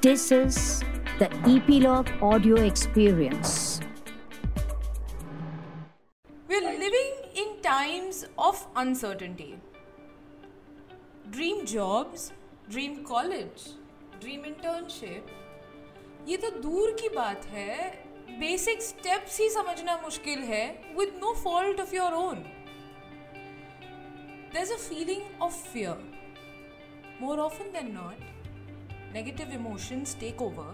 This is the Epilogue Audio Experience. We're living in times of uncertainty. Dream jobs, dream college, dream internship, ये तो दूर की बात है बेसिक स्टेप्स ही समझना मुश्किल है with no fault of your own there's a feeling of fear. More often than not, negative emotions take over,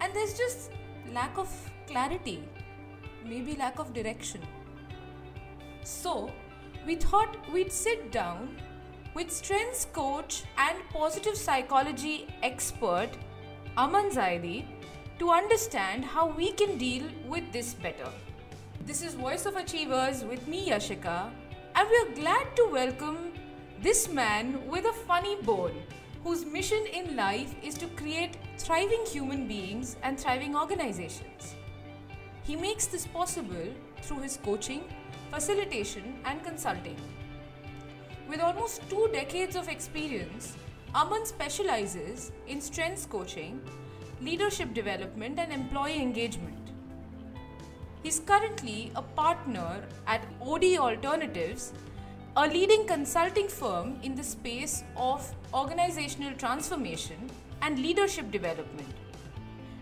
and there's just lack of clarity, maybe lack of direction. So, we thought we'd sit down with strengths coach and positive psychology expert Aman Zaidi to understand how we can deal with this better. This is Voice of Achievers with me, Yashika, and we are glad to welcome this man with a funny bone whose mission in life is to create thriving human beings and thriving organizations. He makes this possible through his coaching, facilitation, and consulting. With almost two decades of experience, Aman specializes in strengths coaching, leadership development, and employee engagement. He's currently a partner at OD Alternatives, a leading consulting firm in the space of organizational transformation and leadership development.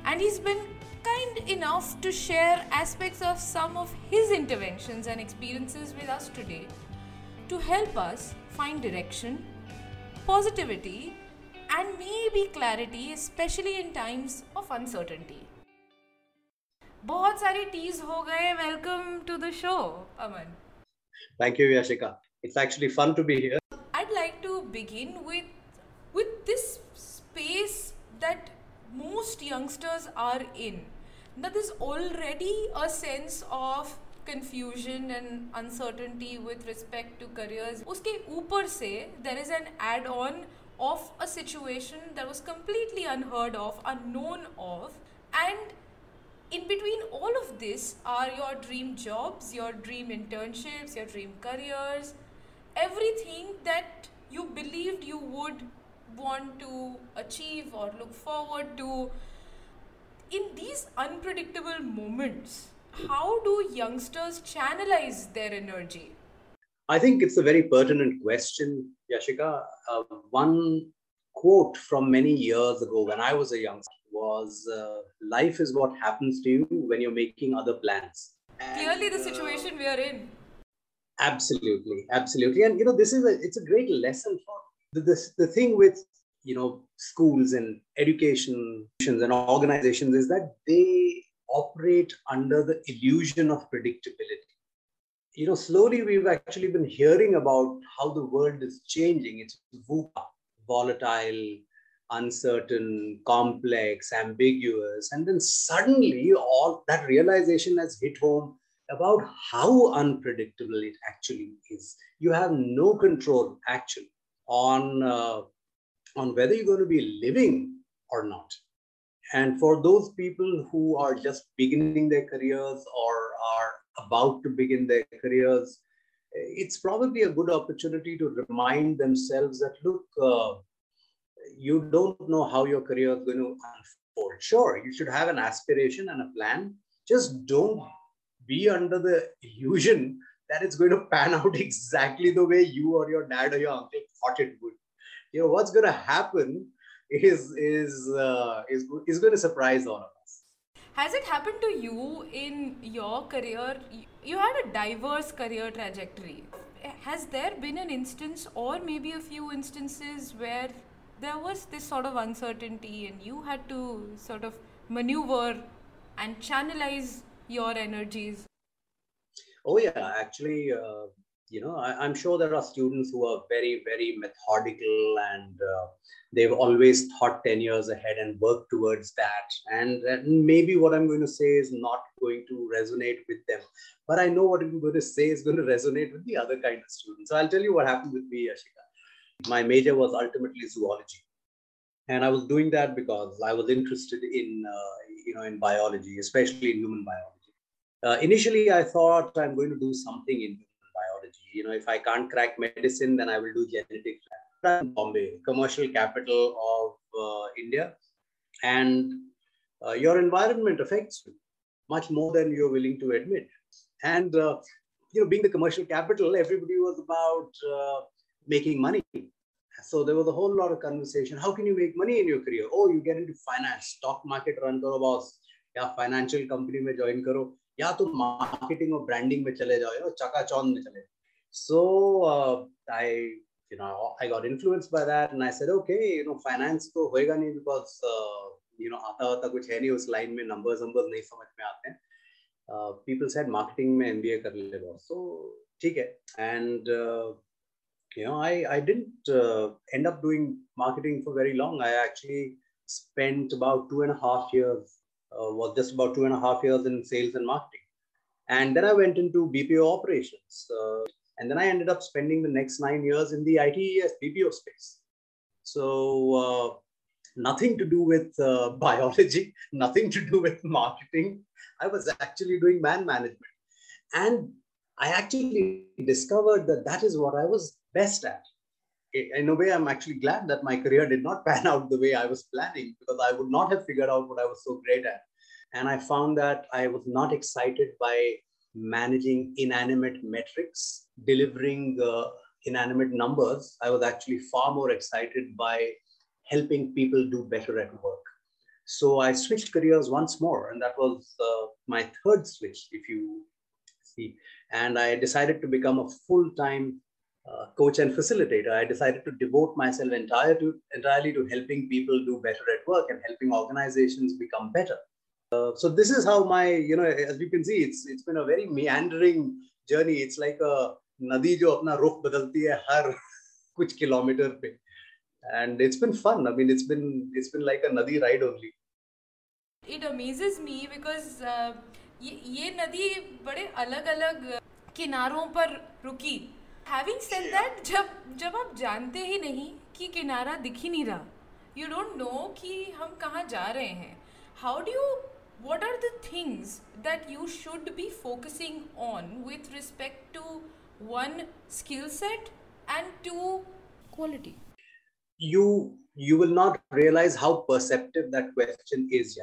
And he's been kind enough to share aspects of some of his interventions and experiences with us today to help us find direction, positivity, and maybe clarity, especially in times of uncertainty. बहुत सारी tease हो गए welcome to the show Aman Thank you, Yashika. It's actually fun to be here. I'd like to begin with with this space that most youngsters are in. Now there's already a sense of confusion and uncertainty with respect to careers. उसके ऊपर से there is an add-on of a situation that was completely unheard of, unknown of, and in between all of this are your dream jobs, your dream internships, your dream careers, everything that you believed you would want to achieve or look forward to. In these unpredictable moments, how do youngsters channelize their energy? I think it's a very pertinent question, Yashika. Uh, one quote from many years ago when I was a youngster was uh, Life is what happens to you when you're making other plans. Clearly, the And, uh, situation we are in. Absolutely absolutely. And you know this is a it's a great lesson for the, this the thing with you know schools and education and organizations is that they operate under the illusion of predictability. You know slowly we've actually been hearing about how the world is changing. It's VUCA, volatile uncertain complex ambiguous. And then suddenly all that realization has hit home about how unpredictable it actually is. You have no control actually on uh, on whether you're going to be living or not. And for those people who are just beginning their careers or are about to begin their careers, it's probably a good opportunity to remind themselves that look, uh, you don't know how your career is going to unfold. Sure, you should have an aspiration and a plan. Just don't be under the illusion that it's going to pan out exactly the way you or your dad or your uncle thought it would. You know what's going to happen is is uh, is is going to surprise all of us. Has it happened to you in your career? You- You had a diverse career trajectory. Has there been an instance, or maybe a few instances, where there was this sort of uncertainty and you had to sort of maneuver and channelize your energies? Oh yeah, actually, uh, you know, I, I'm sure there are students who are very, very methodical and uh, they've always thought 10 years ahead and worked towards that. And, and maybe what I'm going to say is not going to resonate with them, but I know what I'm going to say is going to resonate with the other kind of students. So I'll tell you what happened with me, Yashika. My major was ultimately zoology. And I was doing that because I was interested in, uh, you know, in biology, especially in human biology uh, initially I thought I'm going to do something in biology. You know, if I can't crack medicine, then I will do genetics. Bombay, commercial capital of uh, India, and uh, your environment affects you much more than you're willing to admit. And uh, you know, being the commercial capital, everybody was about uh, making money. So there was a whole lot of conversation. How can you make money in your career? Oh, you get into finance, stock market run karo boss, yeah, financial company mein join karo. या तो marketing और branding में चले जाओ, you know, चकाचौंध में चले. Uh, I, you know, I got influenced by that, and I said, okay, you know, finance तो होएगा नहीं uh, you know आता आता कुछ है नहीं उस line में numbers numbers नहीं समझ में आते हैं. Uh, people said marketing में MBA कर ले लो, so ठीक है, uh, know, I, I didn't uh, end up doing marketing for very long. I actually spent about two and a half years, uh, was just about two and a half years in sales and marketing. And then I went into BPO operations. Uh, and then I ended up spending the next nine years in the ITES BPO space. So uh, nothing to do with uh, biology, nothing to do with marketing. I was actually doing man management. And I actually discovered that that is what I was best at. In a way, I'm actually glad that my career did not pan out the way I was planning because I would not have figured out what I was so great at. And I found that I was not excited by managing inanimate metrics, delivering uh, inanimate numbers. I was actually far more excited by helping people do better at work. So I switched careers once more, and that was uh, my third switch, if you see. And I decided to become a full time uh, coach and facilitator, I decided to devote myself entire to, entirely to helping people do better at work and helping organizations become better. Uh, so this is how my, you know, as you can see, it's it's been a very meandering journey. It's like a nadi jo apna rukh badalti hai har kuch kilometer pe. And it's been fun. I mean, it's been it's been like a nadi ride only. It amazes me because uh, ये ये नदी बड़े अलग अलग किनारों पर रुकी having said that जब जब आप जानते ही नहीं कि किनारा दिख ही नहीं रहा यू डोंट नो कि हम कहाँ जा रहे हैं। How do you what are the things that you should be focusing on with respect to one skill set and to quality you you will not realise how perceptive that question is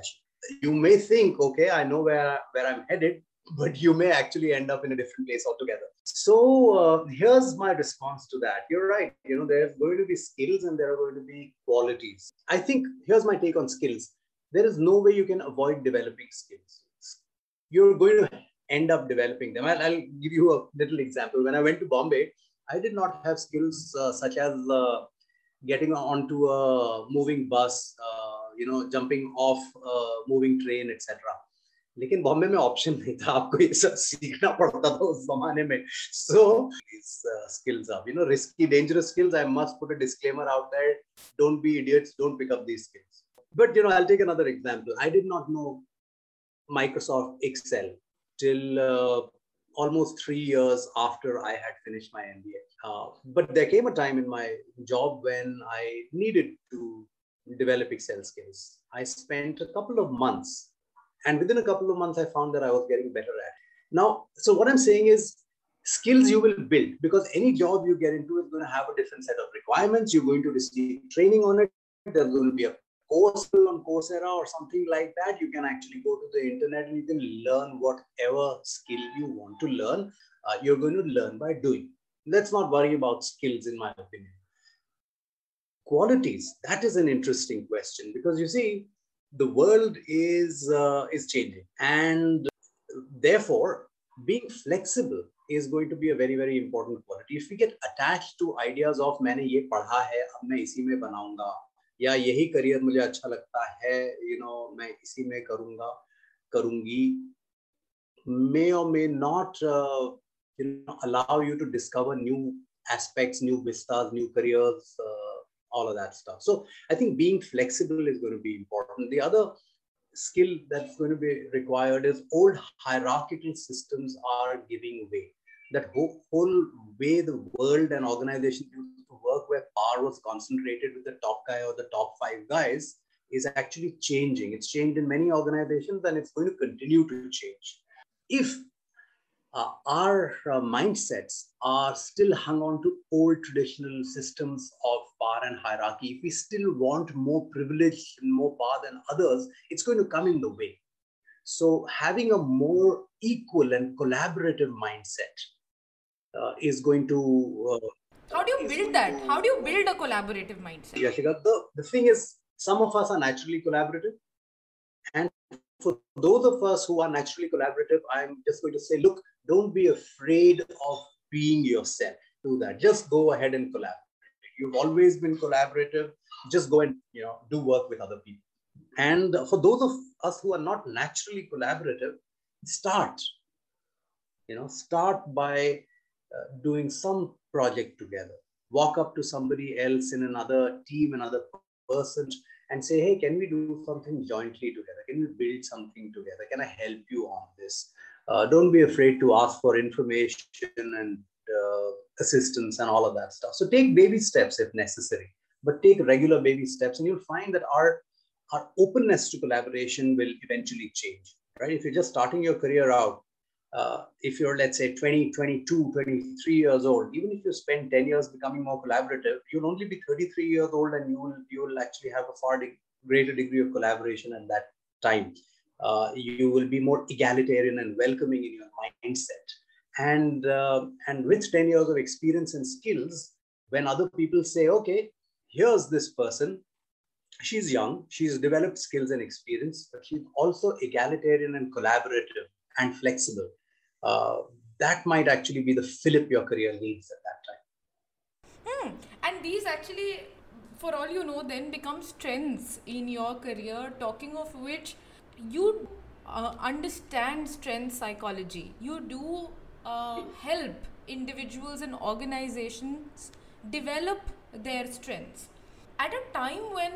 you may think okay I know where I am headed but you may actually end up in a different place altogether. So uh, here's my response to that. You're right. You know, there's going to be skills and there are going to be qualities. I think here's my take on skills. There is no way you can avoid developing skills. You're going to end up developing them. I'll, I'll give you a little example. When I went to Bombay, I did not have skills uh, such as uh, getting onto a moving bus, uh, you know, jumping off a moving train, etc. लेकिन बॉम्बे में option नहीं था आपको ये सब सीखना पड़ता था उस जमाने में सो skills up you know risky dangerous skills i must put a disclaimer out there don't be idiots don't pick up these skills but you know i'll take another example i did not know microsoft excel till uh, almost 3 years after i had finished my mba uh, but there came a time in my job when i needed to develop excel skills i spent a couple of months and within a couple of months, I found that I was getting better at. Now, so what I'm saying is skills you will build because any job you get into is going to have a different set of requirements. You're going to receive training on it. There's going to be a course on Coursera or something like that. You can actually go to the internet and you can learn whatever skill you want to learn. Uh, you're going to learn by doing. Let's not worry about skills, in my opinion. Qualities, that is an interesting question because you see, the world is uh, is changing and therefore being flexible is going to be a very very important quality if we get attached to ideas of मैंने ये पढ़ा है अब मैं इसी में बनाऊंगा या यही करियर मुझे अच्छा लगता है यू you नो know, मैं इसी में करूंगा करूंगी may or may not uh, you know allow you to discover new aspects new vistas new careers uh, all of that stuff. So I think being flexible is going to be important. The other skill that's going to be required is old hierarchical systems are giving way. That whole, whole way the world and organization used to work where power was concentrated with the top guy or the top five guys is actually changing. It's changed in many organizations and it's going to continue to change. If uh, our uh, mindsets are still hung on to old traditional systems of and hierarchy. If we still want more privilege and more power than others, it's going to come in the way. So, having a more equal and collaborative mindset uh, is going to. Uh, How do you build that? How do you build a collaborative mindset? Yashika, the, the thing is, some of us are naturally collaborative. And for those of us who are naturally collaborative, I'm just going to say, look, don't be afraid of being yourself. Do that. Just go ahead and collaborate. You've always been collaborative. Just go and you know do work with other people. And for those of us who are not naturally collaborative, start. You know, start by uh, doing some project together. Walk up to somebody else in another team, another person, and say, hey, can we do something jointly together? Can we build something together? Can I help you on this? Uh, don't be afraid to ask for information and uh, assistance and all of that stuff. So take baby steps if necessary, but take regular baby steps, and you'll find that our our openness to collaboration will eventually change. Right? If you're just starting your career out, uh, if you're let's say 20 22 23 years old even if you spend 10 years becoming more collaborative you'll only be 33 years old and you will you will actually have a far de- greater degree of collaboration at that time uh, you will be more egalitarian and welcoming in your mindset and uh, and with 10 years of experience and skills when other people say okay here's this person. She's young. She's developed skills and experience but she's also egalitarian and collaborative and flexible. Uh, that might actually be the fillip your career needs at that time. Hmm. and these actually for all you know then become strengths in your career talking of which you uh, understand strength psychology. You do uh, help individuals and organizations develop their strengths. At a time when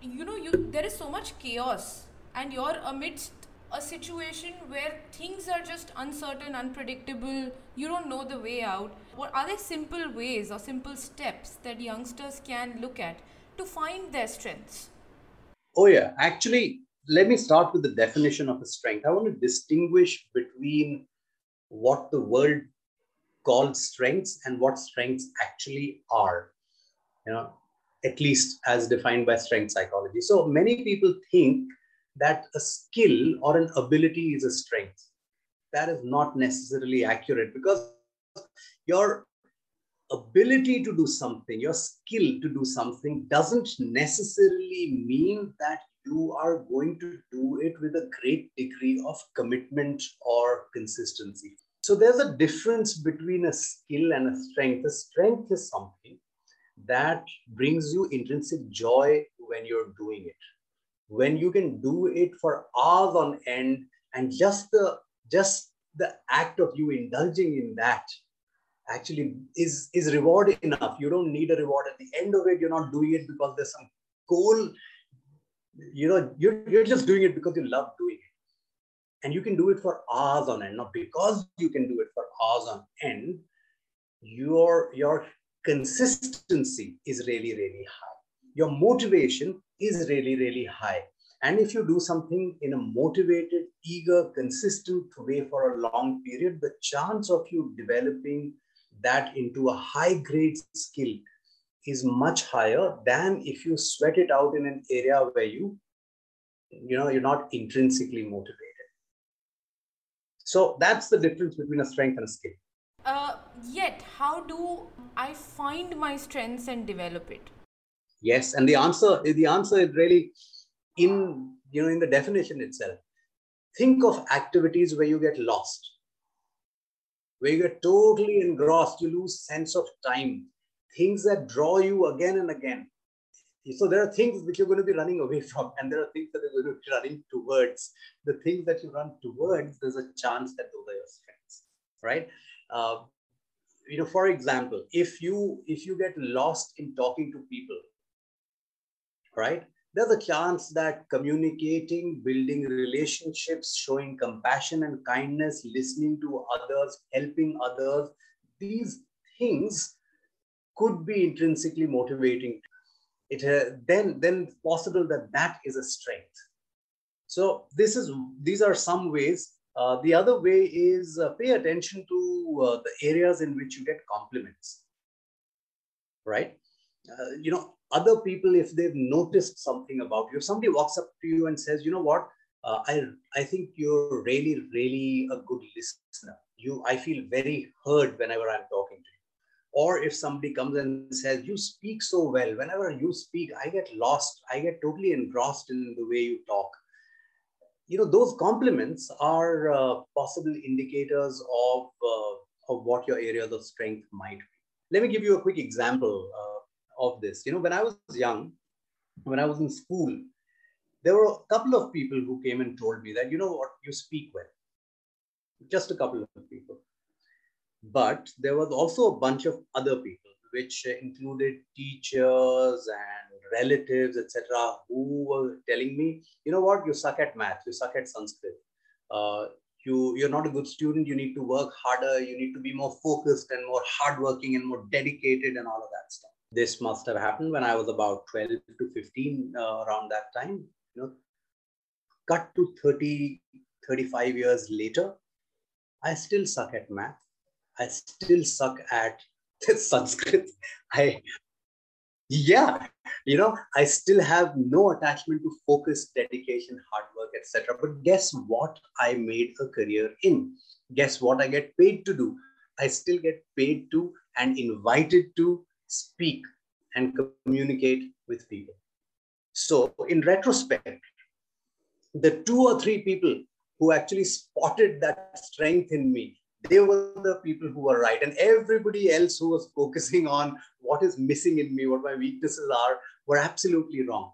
you know you there is so much chaos and you're amidst a situation where things are just uncertain unpredictable you don't know the way out what are there simple ways or simple steps that youngsters can look at to find their strengths? Oh yeah. Actually let me start with the definition of a strength. I want to distinguish between what the world calls strengths and what strengths actually are. You know, at least as defined by strength psychology. So many people think that a skill or an ability is a strength. That is not necessarily accurate because your ability to do something, your skill to do something doesn't necessarily mean that you are going to do it with a great degree of commitment or consistency. So there's a difference between a skill and a strength. A strength is something that brings you intrinsic joy when you're doing it. When you can do it for hours on end and just the just the act of you indulging in that actually is is reward enough you don't need a reward at the end of it you're not doing it because there's some goal you know you're, you're just doing it because you love doing it and you can do it for hours on end. Now because you can do it for hours on end your your consistency is really really high. Your motivation is really really high. And if you do something in a motivated eager consistent way for a long period the chance of you developing that into a high grade skill is much higher than if you sweat it out in an area where you you know you're not intrinsically motivated so that's the difference between a strength and a skill. Uh, yet how do i find my strengths and develop it? Yes and the answer the answer is really in you know in the definition itself. Think of activities where you get lost. Where you get totally engrossed you lose sense of time. Things that draw you again and again. So there are things which you're going to be running away from, and there are things that you're going to be running towards. The things that you run towards, there's a chance that those are your strengths, right? Uh, you know, for example, if you if you get lost in talking to people, right? There's a chance that communicating, building relationships, showing compassion and kindness, listening to others, helping others, these things could be intrinsically motivating it uh, then then possible that that is a strength so this is these are some ways Uh, the other way is uh, pay attention to uh, the areas in which you get compliments, right? Uh, you know, other people, if they've noticed something about you, if somebody walks up to you and says, you know what, uh, I, I think you're really, really a good listener. You, I feel very heard whenever I'm talking to you. Or if somebody comes and says, you speak so well, whenever you speak, I get lost. I get totally engrossed in the way you talk. You know, those compliments are uh, possible indicators of, uh, of what your areas of strength might be. Let me give you a quick example uh, of this. You know, when I was young, when I was in school, there were a couple of people who came and told me that, you know what, you speak well. Just a couple of people. But there was also a bunch of other people, which included teachers and relatives, etc., who were telling me, you know what, you suck at math, you suck at Sanskrit. Uh, you, you're not a good student, you need to work harder, you need to be more focused and more hardworking and more dedicated and all of that stuff. This must have happened when I was about 12 to 15 uh, around that time you know cut to 30 35 years later i still suck at math i still suck at sanskrit. I yeah you know i still have no attachment to focus dedication hard work etc but guess what i made a career in? Guess what i get paid to do? I still get paid to and invited to speak and communicate with people. So, in retrospect, the two or three people who actually spotted that strength in me, they were the people who were right. And everybody else who was focusing on what is missing in me, what my weaknesses are, were absolutely wrong.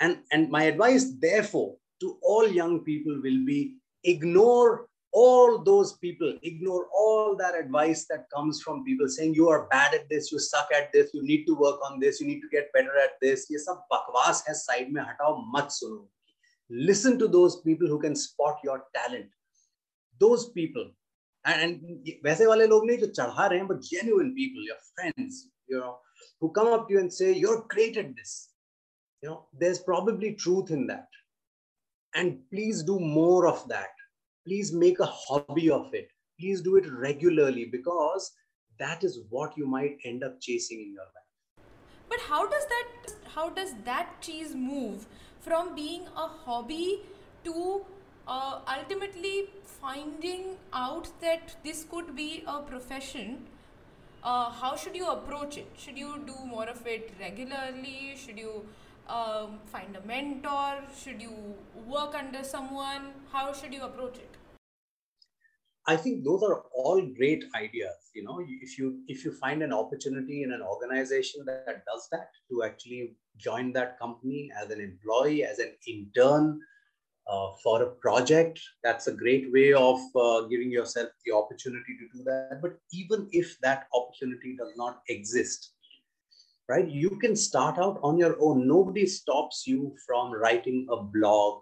And, and my advice, therefore, to all young people will be ignore all those people ignore all that advice that comes from people saying you are bad at this you suck at this you need to work on this you need to get better at this ये सब बकवास है side में हटाओ मत सुनो listen to those people who can spot your talent those people and, and वैसे वाले लोग नहीं जो चढ़ा रहे हैं but genuine people your friends you know who come up to you and say you're great at this you know there's probably truth in that and please do more of that please make a hobby of it please do it regularly because that is what you might end up chasing in your life but how does that how does that cheese move from being a hobby to uh, ultimately finding out that this could be a profession uh, how should you approach it should you do more of it regularly should you um, find a mentor? Should you work under someone? How should you approach it? I think those are all great ideas. You know, if you if you find an opportunity in an organization that, that does that to actually join that company as an employee, as an intern uh, for a project, that's a great way of uh, giving yourself the opportunity to do that. But even if that opportunity does not exist, right? You can start out on your own. Nobody stops you from writing a blog,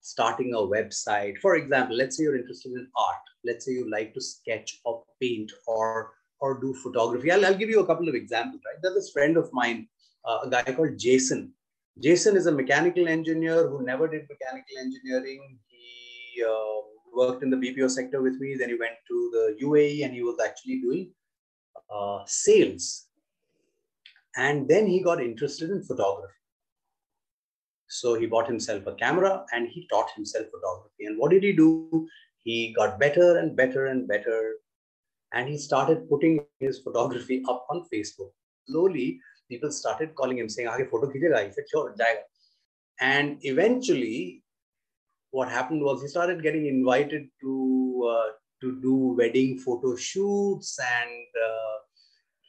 starting a website. For example, let's say you're interested in art. Let's say you like to sketch or paint or or do photography. I'll, I'll give you a couple of examples, right? There's this friend of mine, uh, a guy called Jason. Jason is a mechanical engineer who never did mechanical engineering. He uh, worked in the BPO sector with me. Then he went to the UAE and he was actually doing uh, sales and then he got interested in photography. So he bought himself a camera and he taught himself photography. And what did he do? He got better and better and better. And he started putting his photography up on Facebook. Slowly, people started calling him, saying, Aage photo khijega? He said, sure, jayega. And eventually, what happened was he started getting invited to, uh, to do wedding photo shoots and uh,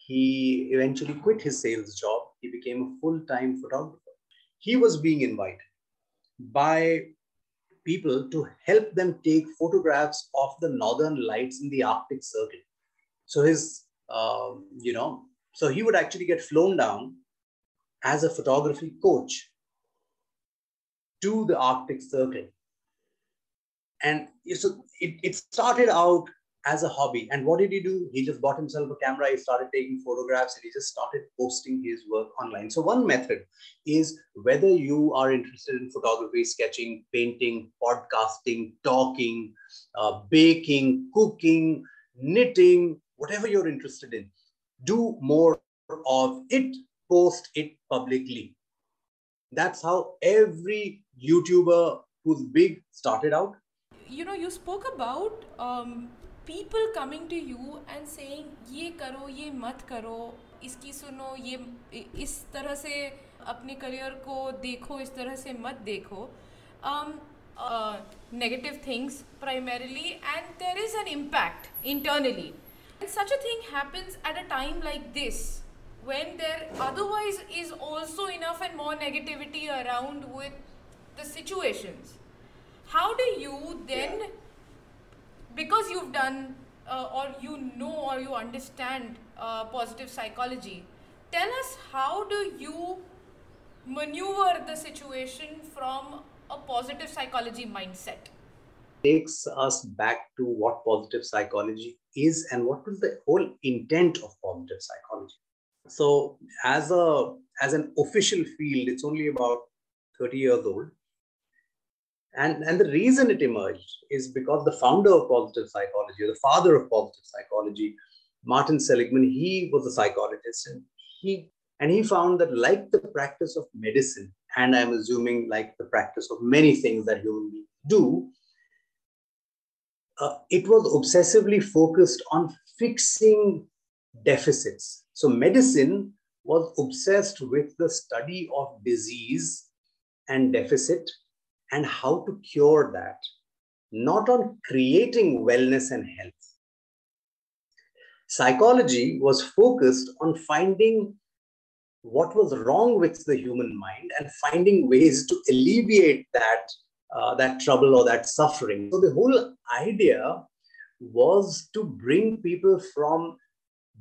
he eventually quit his sales job. He became a full time photographer. He was being invited by people to help them take photographs of the northern lights in the Arctic Circle. So his, uh, you know, so he would actually get flown down as a photography coach to the Arctic Circle. And so it, it started out as a hobby. And what did he do? He just bought himself a camera, he started taking photographs, and he just started posting his work online. So, one method is whether you are interested in photography, sketching, painting, podcasting, talking, uh, baking, cooking, knitting, whatever you're interested in, do more of it, post it publicly. That's how every YouTuber who's big started out. You know, you spoke about um, people coming to you and saying, ये करो, ये मत करो, इसकी सुनो, ये इस तरह से अपने करियर को देखो, इस तरह से मत देखो. Um, uh, negative things primarily, and there is an impact internally. And such a thing happens at a time like this when there otherwise is also enough and more negativity around with the situations. How do you then, yeah. because you've done uh, or you know or you understand uh, positive psychology, tell us how do you maneuver the situation from a positive psychology mindset? Takes us back to what positive psychology is and what was the whole intent of positive psychology. So, as a as an official field, it's only about 30 years old. And, and the reason it emerged is because the founder of positive psychology, the father of positive psychology, Martin Seligman, he was a psychologist and he and he found that like the practice of medicine, and I'm assuming like the practice of many things that human beings do, uh, it was obsessively focused on fixing deficits. So medicine was obsessed with the study of disease and deficit and how to cure that, not on creating wellness and health. Psychology was focused on finding what was wrong with the human mind and finding ways to alleviate that uh, that trouble or that suffering. So the whole idea was to bring people from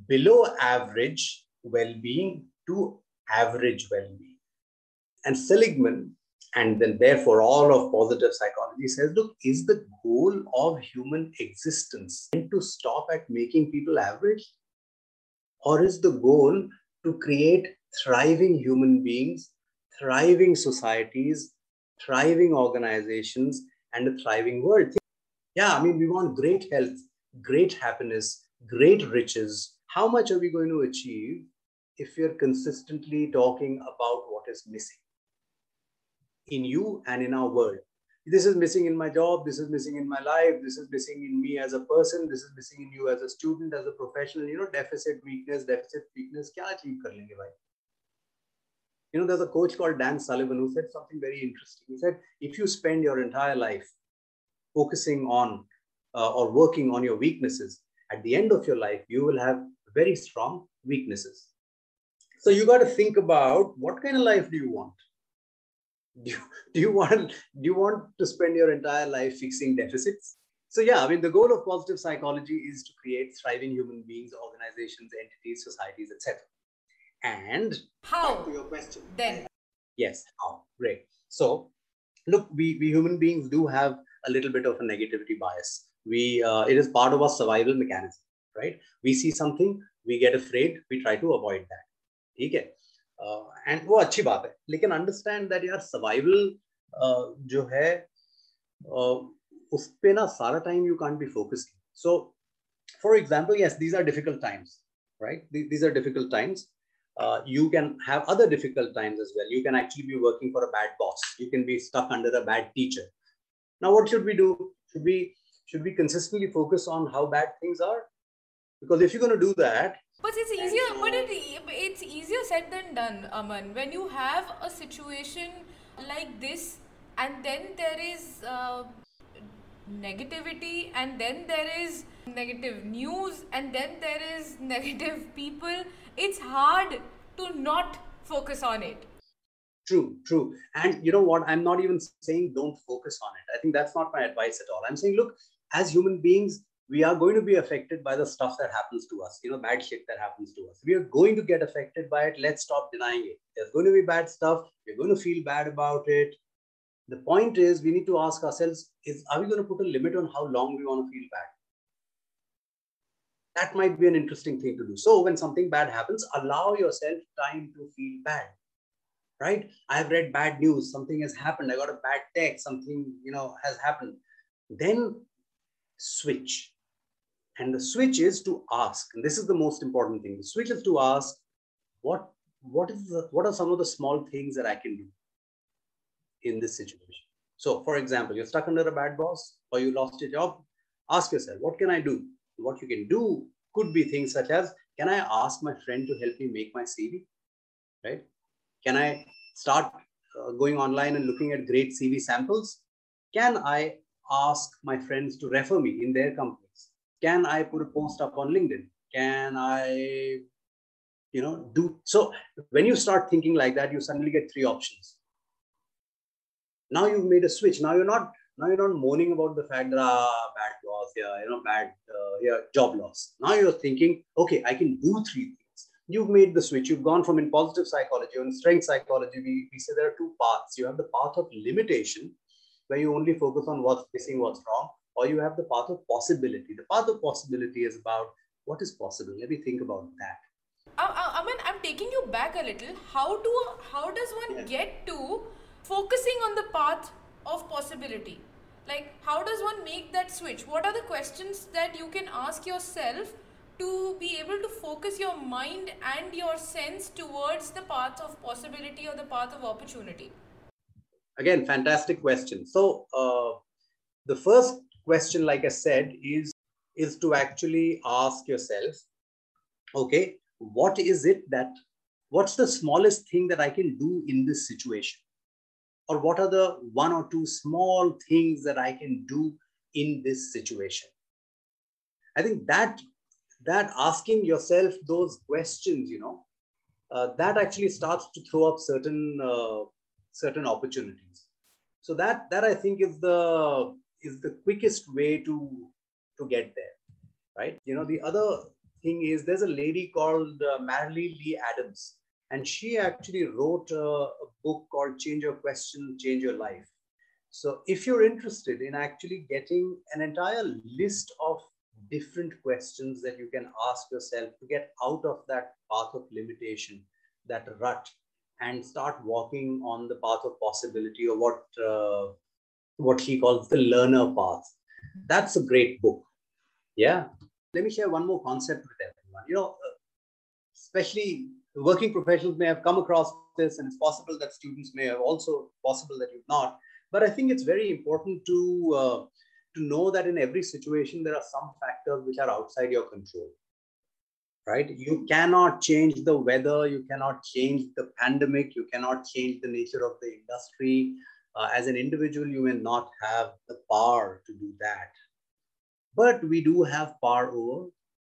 below average well-being to average well-being. And seligman and then therefore all of positive psychology says look is the goal of human existence to stop at making people average? Or is the goal to create thriving human beings, thriving societies, thriving organizations, and a thriving world. Yeah, I mean, we want great health, great happiness, great riches. How much are we going to achieve if we're consistently talking about what is missing in you and in our world? This is missing in my job, this is missing in my life, this is missing in me as a person, this is missing in you as a student, as a professional, you know, deficit, weakness, deficit, weakness, kya achieve kar lenge bhai? You know, there's a coach called Dan Sullivan who said something very interesting. He said, if you spend your entire life focusing on uh, or working on your weaknesses, at the end of your life, you will have very strong weaknesses. So you got to think about what kind of life do you want? Do you, do you want do you want to spend your entire life fixing deficits? So yeah, I mean the goal of positive psychology is to create thriving human beings, organizations, entities, societies, etc And how? To your question. Then. Yes, how? Great. So, look, we, we human beings do have a little bit of a negativity bias. We uh, it is part of our survival mechanism, right? We see something, we get afraid, we try to avoid that. Okay. Uh, and वो अच्छी बात है लेकिन understand that यार survival uh, जो है uh, उस पे ना सारा time you can't be focusing so for example yes these are difficult times right these are difficult times uh, you can have other difficult times as well. You can actually be working for a bad boss. You can be stuck under a bad teacher. Now, what should we do? Should we should we consistently focus on how bad things are? Because if you're going to do that, but it's easier. But it, it's easier said than done, Aman. When you have a situation like this, and then there is uh, negativity, and then there is negative news, and then there is negative people. It's hard to not focus on it. True true. And you know what? I'm not even saying don't focus on it. I think that's not my advice at all. I'm saying look as human beings we are going to be affected by the stuff that happens to us you know bad shit that happens to us. We are going to get affected by it. Let's stop denying it. There's going to be bad stuff. We're going to feel bad about it the point is we need to ask ourselves is are we going to put a limit on how long we want to feel bad that might be an interesting thing to do. So when something bad happens, allow yourself time to feel bad. Right? I've read bad news, something has happened, I got a bad text, something you know has happened. Then switch. And the switch is to ask, and this is the most important thing. The switch is to ask, what what is the, what are some of the small things that I can do in this situation? So, for example, you're stuck under a bad boss or you lost your job. Ask yourself, what can I do? What you can do could be things such as, can I ask my friend to help me make my CV? Right? Can I start uh, going online and looking at great CV samples? Can I ask my friends to refer me in their companies? Can I put a post up on LinkedIn? Can I, you know, do so? When you start thinking like that, you suddenly get three options. Now you've made a switch. Now you're not now you're not moaning about the fact that ah bad loss, yeah, you know, bad uh, yeah job loss. Now you're thinking, okay, I can do three things. You've made the switch. You've gone from in positive psychology and strength psychology. We, we say there are two paths. You have the path of limitation, where you only focus on what's missing, what's wrong, or you have the path of possibility. The path of possibility is about what is possible. Let me think about that. I, I mean, I'm taking you back a little. How do how does one yeah. get to focusing on the path of possibility? Like, how does one make that switch? What are the questions that you can ask yourself to be able to focus your mind and your sense towards the path of possibility or the path of opportunity? Again, fantastic question. So, uh, the first question, like I said, is is to actually ask yourself, okay, what is it that, what's the smallest thing that I can do in this situation? Or what are the one or two small things that I can do in this situation? I think that that asking yourself those questions, you know, uh, that actually starts to throw up certain uh, certain opportunities. So that that I think is the is the quickest way to to get there, right? You know, the other thing is there's a lady called uh, Marilee Lee Adams, and she actually wrote a, a book called Change Your Question, Change Your Life. So if you're interested in actually getting an entire list of different questions that you can ask yourself to get out of that path of limitation, that rut, and start walking on the path of possibility or what uh, what he calls the learner path. That's a great book. Yeah. Let me share one more concept with everyone. You know, uh, especially working professionals may have come across this, and it's possible that students may have also possible that you've not. But I think it's very important to uh, to know that in every situation there are some factors which are outside your control. Right? You cannot change the weather. You cannot change the pandemic. You cannot change the nature of the industry. Uh, as an individual, you may not have the power to do that. But we do have power over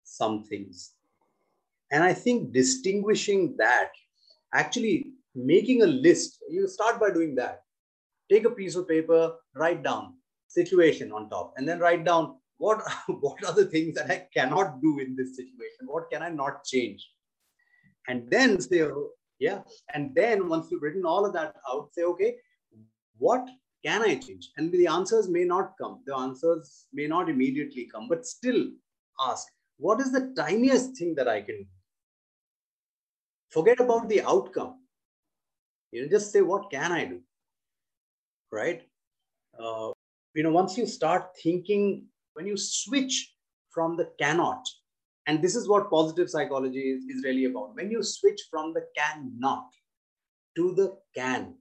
some things. And I think distinguishing that, actually making a list, you start by doing that. Take a piece of paper, write down situation on top, and then write down what, what are the things that I cannot do in this situation? What can I not change? And then say, oh, yeah. And then once you've written all of that out, say, okay, what can I change? And the answers may not come. The answers may not immediately come, but still ask, what is the tiniest thing that I can do? Forget about the outcome. You know, just say, what can I do? Right? Uh, you know, once you start thinking, when you switch from the cannot, and this is what positive psychology is, is really about. When you switch from the cannot to the can,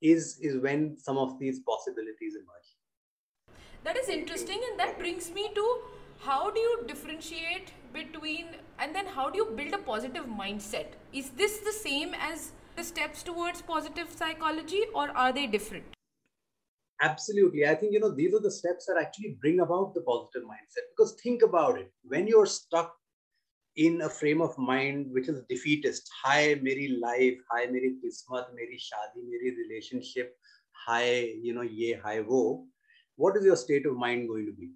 is, is when some of these possibilities emerge. That is interesting, and that brings me to how do you differentiate between and then how do you build a positive mindset? Is this the same as the steps towards positive psychology or are they different? Absolutely. I think you know these are the steps that actually bring about the positive mindset. Because think about it. When you're stuck in a frame of mind which is defeatist hi meri life hi meri kismat meri shadi meri relationship hi you know ye hi wo what is your state of mind going to be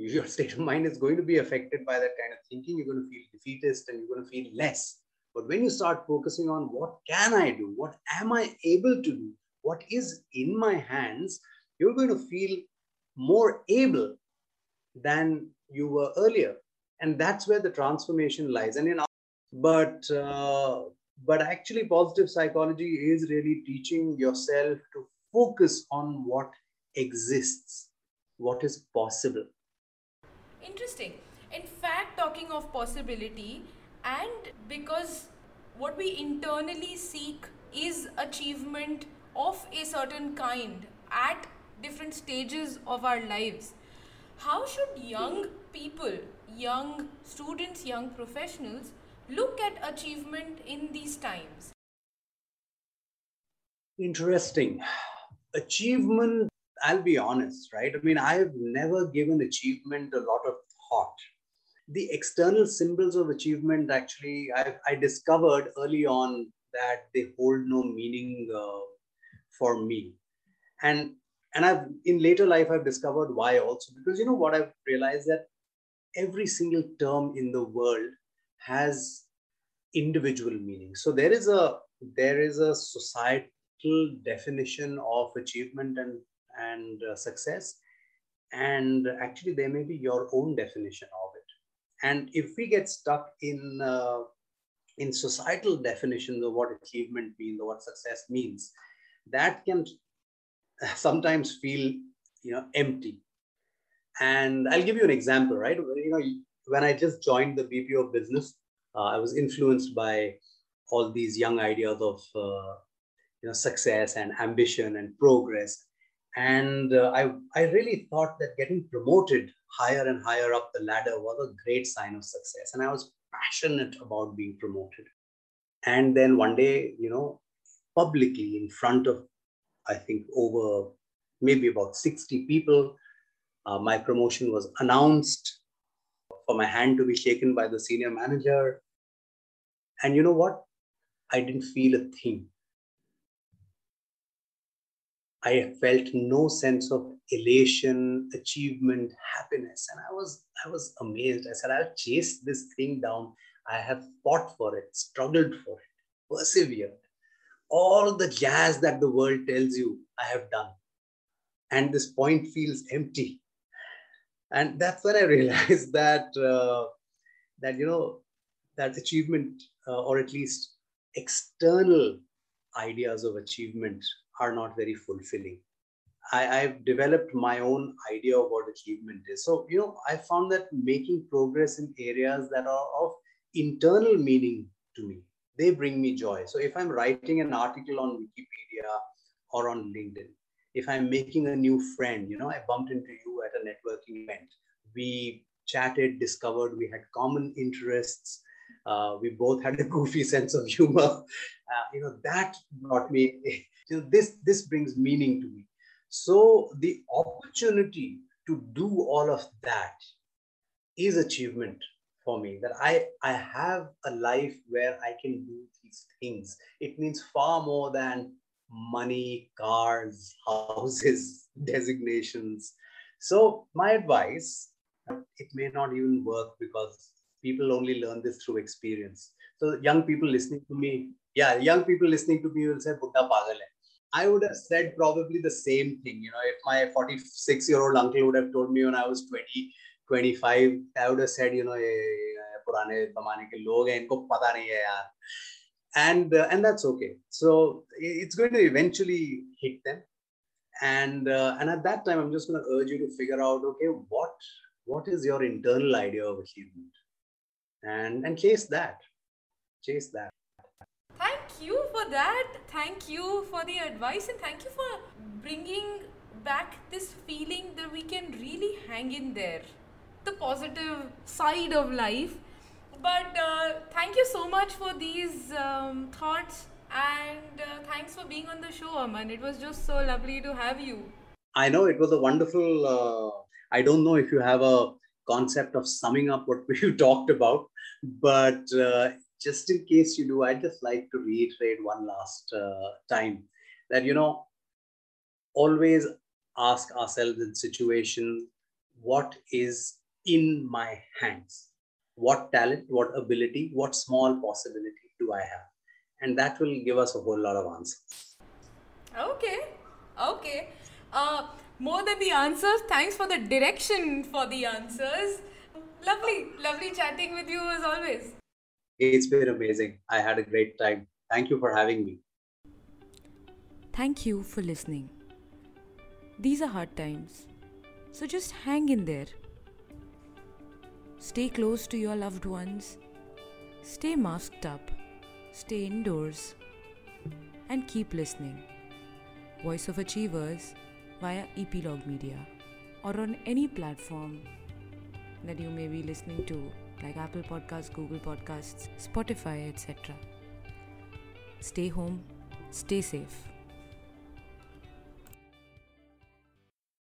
your state of mind is going to be affected by that kind of thinking. You're going to feel defeatist and you're going to feel less. But when you start focusing on what can I do? What am I able to do? What is in my hands? You're going to feel more able than you were earlier and that's where the transformation lies and you know but uh, but actually positive psychology is really teaching yourself to focus on what exists what is possible interesting. In fact talking of possibility and because what we internally seek is achievement of a certain kind at different stages of our lives. How should young people young students young professionals look at achievement in these times? Interesting. Achievement i'll be honest right? I mean i've never given achievement a lot of thought. The external symbols of achievement actually I, I discovered early on that they hold no meaning uh, for me. And and i've in later life i've discovered why also. Because you know what i've realized? That every single term in the world has individual meaning. So there is a there is a societal definition of achievement and and uh, success. And actually there may be your own definition of it. And if we get stuck in uh, in societal definitions of what achievement means or what success means that can sometimes feel you know empty. And i'll give you an example right? You know when i just joined the bpo business uh, i was influenced by all these young ideas of uh, you know success and ambition and progress and uh, I, I really thought that getting promoted higher and higher up the ladder was a great sign of success. And i was passionate about being promoted. And then one day you know publicly in front of i think over maybe about 60 people uh, my promotion was announced for my hand to be shaken by the senior manager. And you know what? I didn't feel a thing I felt no sense of elation, achievement, happiness. And I was, I was amazed. I said, I'll chase this thing down. I have fought for it, struggled for it, persevered. All the jazz that the world tells you, I have done. And this point feels empty. And that's when I realized that, uh, that you know, that achievement, uh, or at least external ideas of achievement are not very fulfilling. I, have developed my own idea of what achievement is. So, you know, I found that making progress in areas that are of internal meaning to me, they bring me joy. So, if I'm writing an article on Wikipedia or on LinkedIn, if I'm making a new friend, you know, I bumped into you at a networking event. We chatted, discovered we had common interests. Uh, we both had a goofy sense of humor. Uh, you know, that brought me you know, this this brings meaning to me. So the opportunity to do all of that is achievement for me that i i have a life where i can do these things. It means far more than money cars houses designations. So my advice it may not even work because people only learn this through experience. So young people listening to me yeah young people listening to me will say buddha pagal hai I would have said probably the same thing. You know, if my 46 year old uncle would have told me when I was 20, 25, I would have said, you know, पुराने जमाने के लोग हैं इनको पता नहीं है यार and uh, and that's okay so it's going to eventually hit them and uh, and at that time i'm just going to urge you to figure out okay what what is your internal idea of achievement and and chase that chase that you for that. Thank you for the advice and thank you for bringing back this feeling that we can really hang in there. The positive side of life. But uh, thank you so much for these um, thoughts and uh, thanks for being on the show, Aman. It was just so lovely to have you. I know it was a wonderful. Uh, I don't know if you have a concept of summing up what we talked about, but uh, just in case you do, I'd just like to reiterate one last uh, time that, you know, always ask ourselves in situation, what is in my hands? What talent, what ability, what small possibility do I have? And that will give us a whole lot of answers. Okay. Okay. Uh, more than the answers, thanks for the direction for the answers. Lovely, lovely chatting with you as always. It's been amazing. I had a great time. Thank you for having me. Thank you for listening. These are hard times, so just hang in there. Stay close to your loved ones. Stay masked up. Stay indoors. And keep listening. Voice of Achievers via Epilogue Media or on any platform that you may be listening to, like Apple Podcasts, Google Podcasts, Spotify, etc. Stay home, stay safe.